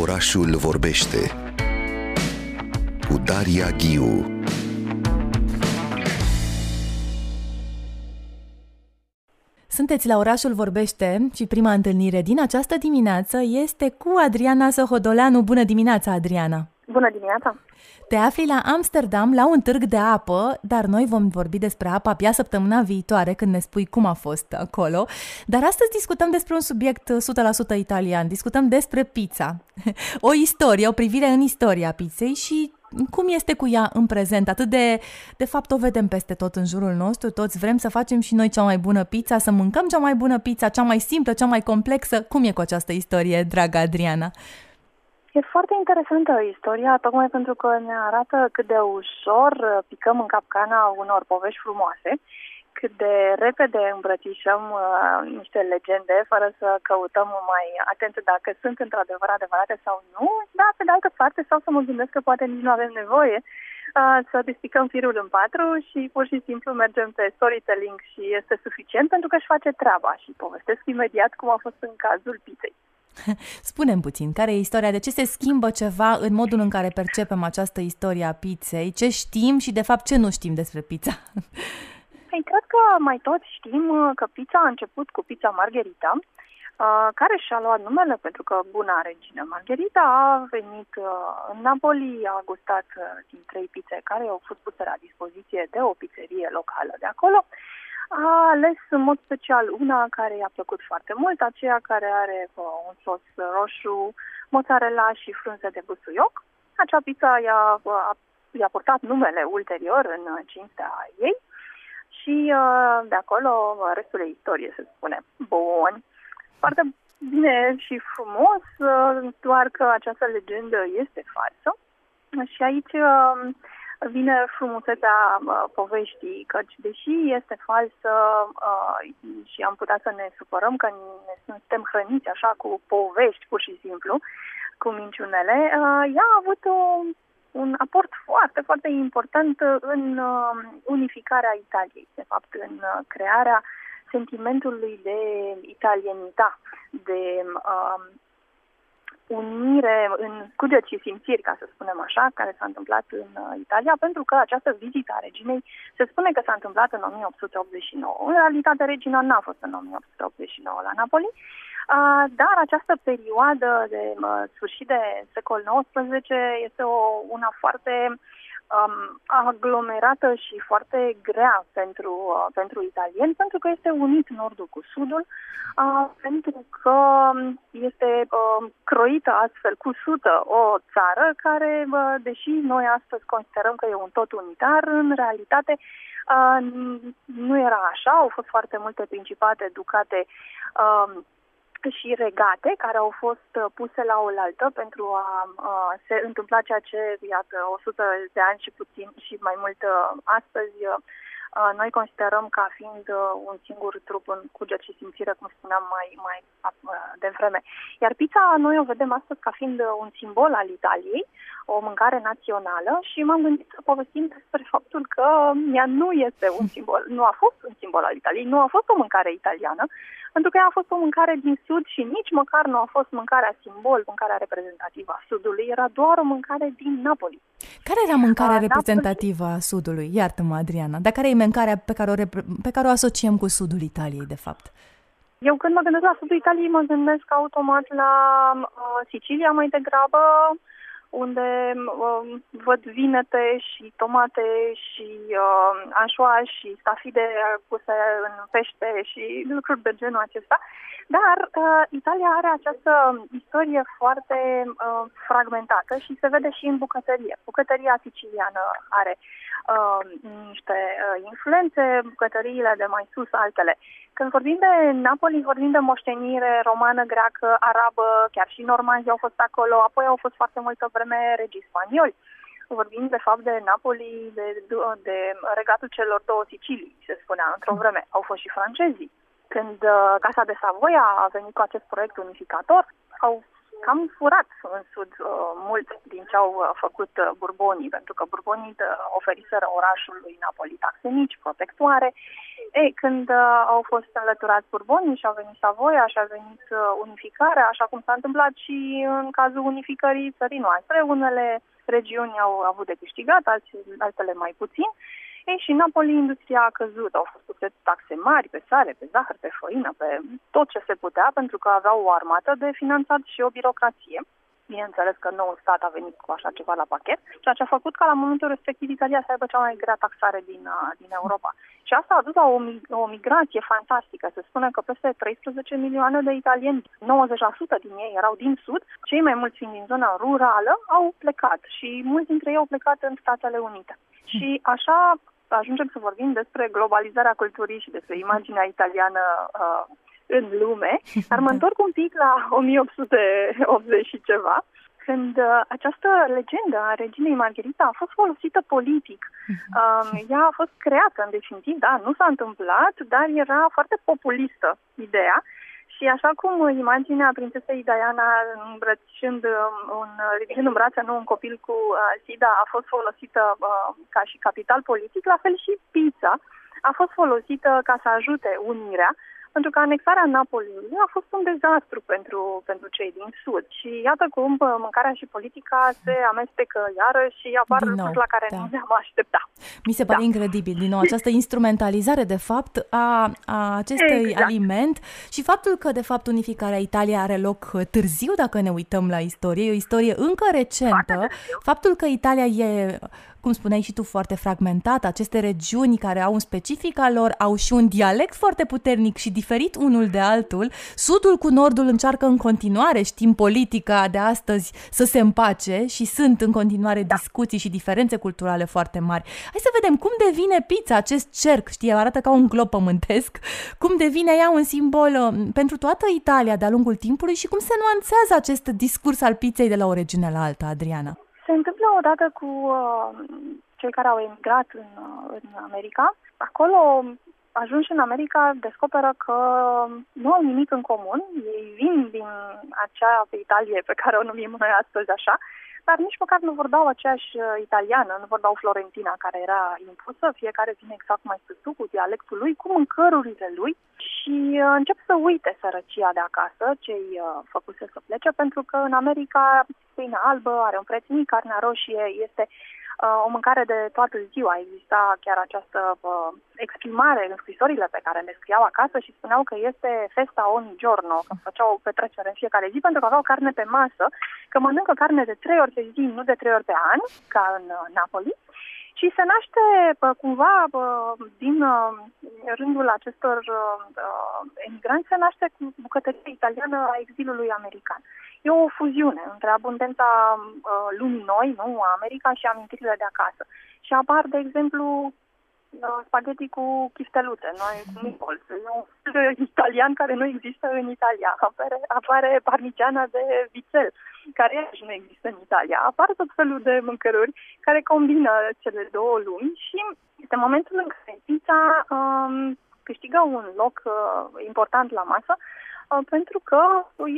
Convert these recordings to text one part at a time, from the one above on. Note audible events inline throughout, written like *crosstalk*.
Orașul vorbește cu Daria Ghiu Sunteți la Orașul Vorbește și prima întâlnire din această dimineață este cu Adriana Sohodoleanu. Bună dimineața, Adriana! Bună dimineața! Te afli la Amsterdam la un târg de apă, dar noi vom vorbi despre apa abia săptămâna viitoare când ne spui cum a fost acolo. Dar astăzi discutăm despre un subiect 100% italian, discutăm despre pizza. *laughs* O istorie, o privire în istoria pizzei și cum este cu ea în prezent. Atât de, de fapt, o vedem peste tot în jurul nostru, toți vrem să facem și noi cea mai bună pizza, să mâncăm cea mai bună pizza, cea mai simplă, cea mai complexă. Cum e cu această istorie, dragă Adriana? E foarte interesantă istoria, tocmai pentru că ne arată cât de ușor picăm în capcana unor povești frumoase, cât de repede îmbrățișăm uh, niște legende fără să căutăm mai atent dacă sunt într-adevăr adevărate sau nu, dar pe de altă parte sau să mă gândesc că poate nici nu avem nevoie uh, să despicăm firul în patru și pur și simplu mergem pe storytelling și este suficient pentru că își face treaba și povestesc imediat cum a fost în cazul pizzei. *laughs* Spunem puțin, care e istoria? De ce se schimbă ceva în modul în care percepem această istorie a pizzei? Ce știm și, de fapt, ce nu știm despre pizza? Păi, cred că mai toți știm uh, că pizza a început cu pizza margherita, uh, care și-a luat numele pentru că buna regină Margherita a venit uh, în Napoli, a gustat din trei pizze care au fost puse la dispoziție de o pizzerie locală de acolo a ales în mod special una care i-a plăcut foarte mult, aceea care are uh, un sos roșu, mozzarella și frunze de busuioc. Acea pizza i-a, uh, i-a purtat numele ulterior în cinstea ei și uh, de acolo restul e istorie, se spune. Bun. Foarte bine și frumos, uh, doar că această legendă este falsă. Și aici uh, vine frumusețea uh, poveștii, căci deși este falsă uh, și am putea să ne supărăm că ne suntem hrăniți așa cu povești pur și simplu, cu minciunele, uh, ea a avut o, un aport foarte, foarte important în uh, unificarea Italiei, de fapt în uh, crearea sentimentului de italienitate, de uh, unire în cuget și simțiri, ca să spunem așa, care s-a întâmplat în uh, Italia, pentru că această vizită a reginei se spune că s-a întâmplat în 1889. În realitate, regina n-a fost în 1889 la Napoli, uh, dar această perioadă de uh, sfârșit de secol XIX este o, una foarte um, aglomerată și foarte grea pentru, uh, pentru italieni, pentru că este unit nordul cu sudul, uh, pentru că este uh, croită astfel cu sută o țară care, uh, deși noi astăzi considerăm că e un tot unitar, în realitate uh, nu era așa, au fost foarte multe principate, ducate, uh, și regate care au fost uh, puse la oaltă pentru a, a se întâmpla ceea ce, iată, 100 de ani și puțin și mai mult uh, astăzi uh, noi considerăm ca fiind un singur trup în cuget și simțire, cum spuneam mai, mai devreme. Iar pizza noi o vedem astăzi ca fiind un simbol al Italiei, o mâncare națională și m-am gândit să povestim despre faptul că ea nu este un simbol, nu a fost un simbol al Italiei, nu a fost o mâncare italiană, pentru că ea a fost o mâncare din Sud și nici măcar nu a fost mâncarea simbol, mâncarea reprezentativă a Sudului, era doar o mâncare din Napoli. Care era mâncarea a, reprezentativă Napoli... a Sudului? Iartă-mă, Adriana, dar care e mâncarea pe care, o repre- pe care o asociem cu Sudul Italiei, de fapt? Eu când mă gândesc la Sudul Italiei, mă gândesc automat la uh, Sicilia mai degrabă, unde uh, văd vinete și tomate și uh, anșoa și stafide puse în pește și lucruri de genul acesta. Dar uh, Italia are această istorie foarte uh, fragmentată și se vede și în bucătărie. Bucătăria siciliană are uh, niște uh, influențe, bucătăriile de mai sus altele. Când vorbim de Napoli, vorbim de moștenire romană, greacă, arabă, chiar și normanzi au fost acolo, apoi au fost foarte multă vreme regii spanioli. Vorbim de fapt de Napoli, de, de regatul celor două Sicilii, se spunea într-o vreme. Au fost și francezii. Când uh, Casa de Savoia a venit cu acest proiect unificator, au cam furat în sud uh, mult din ce au uh, făcut uh, burbonii, pentru că burbonii uh, oferiseră orașului Napoli taxe mici, protectoare. Ei, când uh, au fost înlăturați burbonii și a venit Savoia și a venit uh, unificarea, așa cum s-a întâmplat și în cazul unificării țării noastre, unele regiuni au avut de câștigat, altele mai puțin. Ei, și în Napoli industria a căzut, au fost puse taxe mari pe sare, pe zahăr, pe făină, pe tot ce se putea, pentru că aveau o armată de finanțat și o birocrație. Bineînțeles că noul stat a venit cu așa ceva la pachet, ceea ce a făcut ca la momentul respectiv Italia să aibă cea mai grea taxare din, uh, din Europa. Și asta a dus la o, o migrație fantastică. Se spune că peste 13 milioane de italieni, 90% din ei erau din sud, cei mai mulți fiind din zona rurală, au plecat și mulți dintre ei au plecat în Statele Unite. Și așa ajungem să vorbim despre globalizarea culturii și despre imaginea italiană uh, în lume, *laughs* dar mă întorc un pic la 1880 și ceva, când uh, această legendă a reginei Margherita a fost folosită politic. Uh, ea a fost creată, în definitiv, da, nu s-a întâmplat, dar era foarte populistă ideea și așa cum imaginea prințesei Diana îmbrățișând un, ridicând în brațe nu, un copil cu uh, SIDA a fost folosită uh, ca și capital politic, la fel și pizza. A fost folosită ca să ajute unirea pentru că anexarea Napoliului a fost un dezastru pentru, pentru cei din Sud. Și iată cum mâncarea și politica se amestecă iară și apar din lucruri la care da. nu ne-am aștepta. Mi se pare da. incredibil, din nou, această instrumentalizare, de fapt, a, a acestui exact. aliment și faptul că, de fapt, unificarea Italiei are loc târziu, dacă ne uităm la istorie, e o istorie încă recentă. Faptul că Italia e cum spuneai și tu, foarte fragmentat, aceste regiuni care au un specific al lor, au și un dialect foarte puternic și diferit unul de altul. Sudul cu nordul încearcă în continuare, știm politica de astăzi, să se împace și sunt în continuare da. discuții și diferențe culturale foarte mari. Hai să vedem cum devine pizza, acest cerc, știi, arată ca un glob pământesc, *laughs* cum devine ea un simbol uh, pentru toată Italia de-a lungul timpului și cum se nuanțează acest discurs al pizzei de la o regiune la alta, Adriana. Se întâmplă odată cu uh, cei care au emigrat în, uh, în America. Acolo, ajunși în America, descoperă că nu au nimic în comun. Ei vin din acea Italie pe care o numim noi astăzi așa, dar nici măcar nu vorbeau aceeași uh, italiană, nu vorbeau florentina care era impusă, fiecare vine exact cum ai spus tu, cu dialectul lui, cu mâncărurile lui. Și uh, încep să uite sărăcia de acasă, cei uh, făcuse să plece, pentru că în America pâinea albă are un preț mic, carnea roșie este uh, o mâncare de toată ziua. Exista chiar această uh, exprimare în scrisorile pe care le scriau acasă și spuneau că este festa ogni giorno, că făceau o petrecere în fiecare zi pentru că aveau carne pe masă, că mănâncă carne de trei ori pe zi, nu de trei ori pe an, ca în uh, Napoli. Și se naște cumva din rândul acestor emigranți, se naște cu bucătăria italiană a exilului american. E o fuziune între abundența uh, lumii noi, nu, America și amintirile de acasă. Și apar, de exemplu, uh, spaghetti cu chifteluțe, noi cu meatballs. E un *laughs* italian care nu există în Italia. Apare, apare parmigiana de vițel, care nu există în Italia. Apar tot felul de mâncăruri care combină cele două lumi și este momentul în care pizza um, câștigă un loc uh, important la masă Uh, pentru că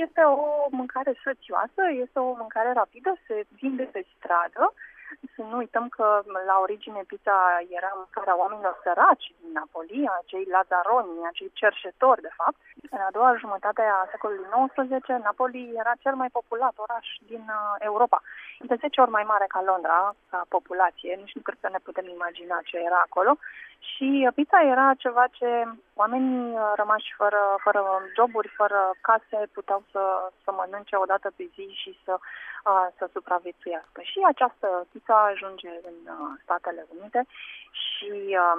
este o mâncare sățioasă, este o mâncare rapidă, se vinde pe stradă. Să nu uităm că la origine pizza era mâncarea oamenilor săraci din Napoli, acei lazaroni, acei cerșetori, de fapt. În a doua jumătate a secolului XIX, Napoli era cel mai populat oraș din uh, Europa. De 10 ori mai mare ca Londra, ca populație, nici nu cred să ne putem imagina ce era acolo. Și pizza era ceva ce oamenii uh, rămași fără, fără joburi, fără case, puteau să, să mănânce o dată pe zi și să, uh, să supraviețuiască. Și această pizza ajunge în uh, Statele Unite și uh,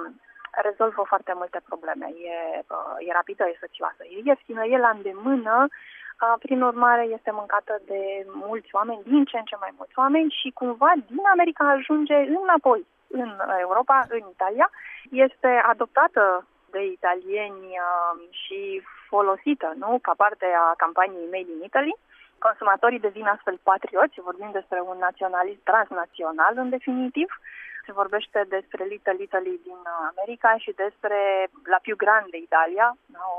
rezolvă foarte multe probleme. E, uh, e rapidă, e săcioasă, e ieftină, e la îndemână, uh, prin urmare este mâncată de mulți oameni, din ce în ce mai mulți oameni și cumva din America ajunge înapoi în Europa, în Italia. Este adoptată de italieni uh, și folosită nu, ca parte a campaniei Made in Italy. Consumatorii devin astfel patrioți, vorbim despre un naționalism transnațional în definitiv. Se vorbește despre Little Italy din America și despre la più grande Italia,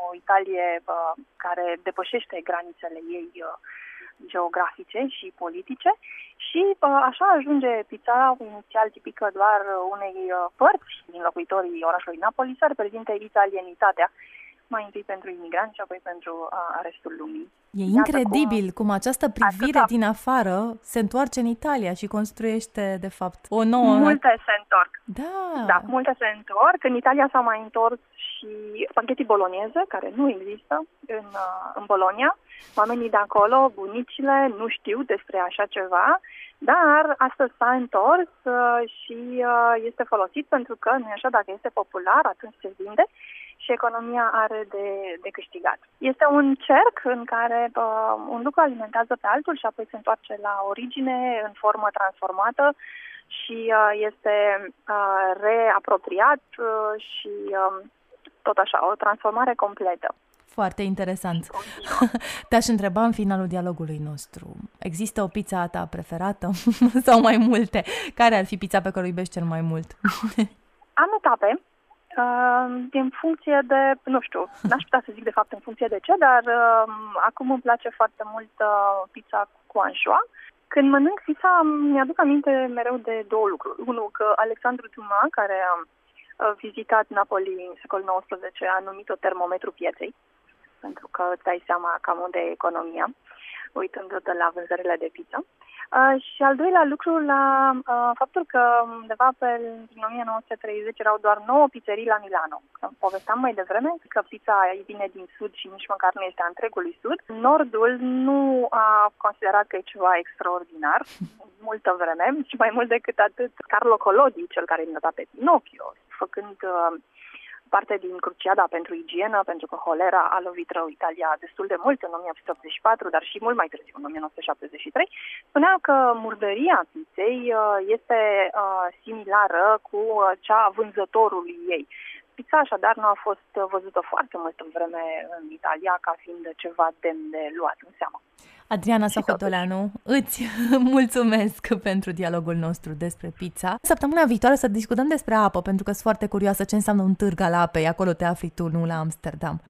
o Italie uh, care depășește granițele ei uh, geografice și politice și așa ajunge pizza inițial tipică doar unei părți din locuitorii orașului Napoli să reprezinte italianitatea mai întâi pentru imigranți și apoi pentru uh, restul lumii. E Iată incredibil cum, cum această privire atâta... din afară se întoarce în Italia și construiește, de fapt, o nouă... Multe se întorc. Da. Da, multe se întorc. În Italia s-au mai întors și spaghetti bolognese, care nu există în, uh, în Bolonia. Oamenii de acolo, bunicile, nu știu despre așa ceva, dar astăzi s-a întors uh, și uh, este folosit pentru că, nu așa, dacă este popular, atunci se vinde și economia are de, de câștigat. Este un cerc în care uh, un lucru alimentează pe altul și apoi se întoarce la origine în formă transformată și uh, este uh, reapropiat uh, și uh, tot așa, o transformare completă. Foarte interesant. *laughs* Te-aș întreba în finalul dialogului nostru. Există o pizza a ta preferată *laughs* sau mai multe? Care ar fi pizza pe care o iubești cel mai mult? *laughs* Am etape. Uh, în funcție de, nu știu, n-aș putea să zic de fapt în funcție de ce, dar uh, acum îmi place foarte mult uh, pizza cu anșoa. Când mănânc pizza, mi-aduc aminte mereu de două lucruri. Unul, că Alexandru Dumas, care a uh, vizitat Napoli în secolul XIX, a numit-o termometru pieței, pentru că îți dai seama cam unde e economia, uitându-te la vânzările de pizza. Uh, și al doilea lucru la uh, faptul că undeva pe în 1930 erau doar 9 pizzerii la Milano. Povesteam mai devreme că pizza vine din sud și nici măcar nu este a întregului sud. Nordul nu a considerat că e ceva extraordinar *laughs* multă vreme și mai mult decât atât Carlo Collodi, cel care a pe Pinocchio, făcând uh, parte din cruciada pentru igienă, pentru că holera a lovit rău Italia destul de mult în 1884, dar și mult mai târziu, în 1973, spunea că murdăria pizzei uh, este uh, similară cu uh, cea a vânzătorului ei. Pizza așadar nu a fost văzută foarte multă vreme în Italia ca fiind ceva demn de luat în seamă. Adriana Sohotoleanu, îți *laughs* mulțumesc pentru dialogul nostru despre pizza. Săptămâna viitoare să discutăm despre apă, pentru că sunt foarte curioasă ce înseamnă un târg al apei. Acolo te afli tu, nu la Amsterdam.